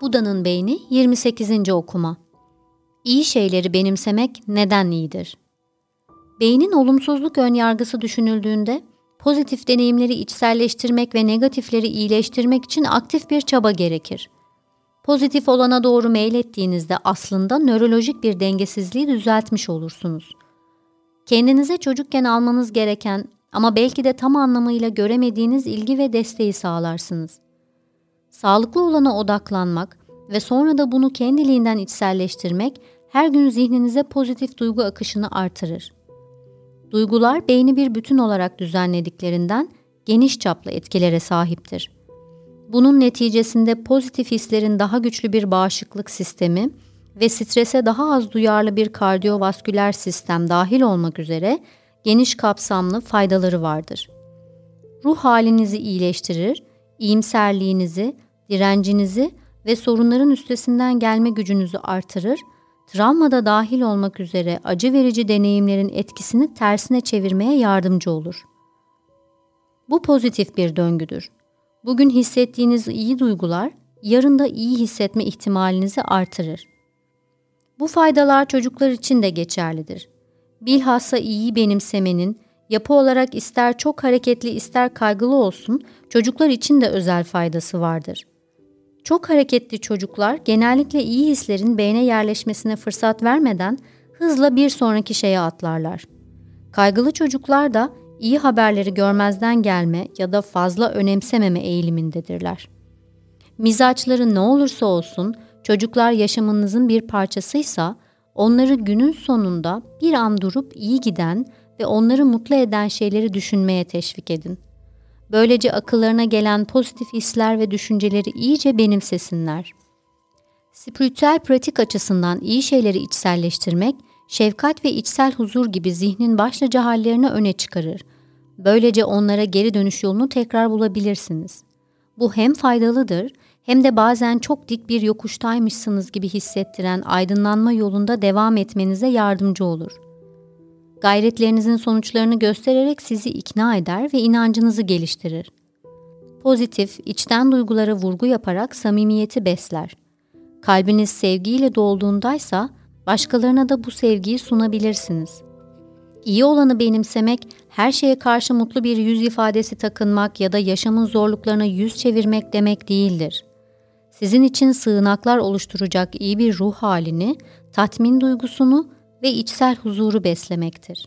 Buda'nın beyni 28. okuma. İyi şeyleri benimsemek neden iyidir? Beynin olumsuzluk önyargısı düşünüldüğünde pozitif deneyimleri içselleştirmek ve negatifleri iyileştirmek için aktif bir çaba gerekir. Pozitif olana doğru meylettiğinizde aslında nörolojik bir dengesizliği düzeltmiş olursunuz. Kendinize çocukken almanız gereken ama belki de tam anlamıyla göremediğiniz ilgi ve desteği sağlarsınız. Sağlıklı olana odaklanmak ve sonra da bunu kendiliğinden içselleştirmek her gün zihninize pozitif duygu akışını artırır. Duygular beyni bir bütün olarak düzenlediklerinden geniş çaplı etkilere sahiptir. Bunun neticesinde pozitif hislerin daha güçlü bir bağışıklık sistemi ve strese daha az duyarlı bir kardiyovasküler sistem dahil olmak üzere geniş kapsamlı faydaları vardır. Ruh halinizi iyileştirir, iyimserliğinizi, direncinizi ve sorunların üstesinden gelme gücünüzü artırır, travmada dahil olmak üzere acı verici deneyimlerin etkisini tersine çevirmeye yardımcı olur. Bu pozitif bir döngüdür. Bugün hissettiğiniz iyi duygular, yarın da iyi hissetme ihtimalinizi artırır. Bu faydalar çocuklar için de geçerlidir. Bilhassa iyi benimsemenin, yapı olarak ister çok hareketli ister kaygılı olsun, çocuklar için de özel faydası vardır. Çok hareketli çocuklar genellikle iyi hislerin beyne yerleşmesine fırsat vermeden hızla bir sonraki şeye atlarlar. Kaygılı çocuklar da iyi haberleri görmezden gelme ya da fazla önemsememe eğilimindedirler. Mizaçları ne olursa olsun çocuklar yaşamınızın bir parçasıysa onları günün sonunda bir an durup iyi giden ve onları mutlu eden şeyleri düşünmeye teşvik edin. Böylece akıllarına gelen pozitif hisler ve düşünceleri iyice benimsesinler. Spiritüel pratik açısından iyi şeyleri içselleştirmek, şefkat ve içsel huzur gibi zihnin başlıca hallerini öne çıkarır. Böylece onlara geri dönüş yolunu tekrar bulabilirsiniz. Bu hem faydalıdır hem de bazen çok dik bir yokuştaymışsınız gibi hissettiren aydınlanma yolunda devam etmenize yardımcı olur.'' Gayretlerinizin sonuçlarını göstererek sizi ikna eder ve inancınızı geliştirir. Pozitif, içten duygulara vurgu yaparak samimiyeti besler. Kalbiniz sevgiyle dolduğundaysa başkalarına da bu sevgiyi sunabilirsiniz. İyi olanı benimsemek, her şeye karşı mutlu bir yüz ifadesi takınmak ya da yaşamın zorluklarına yüz çevirmek demek değildir. Sizin için sığınaklar oluşturacak iyi bir ruh halini, tatmin duygusunu ve içsel huzuru beslemektir.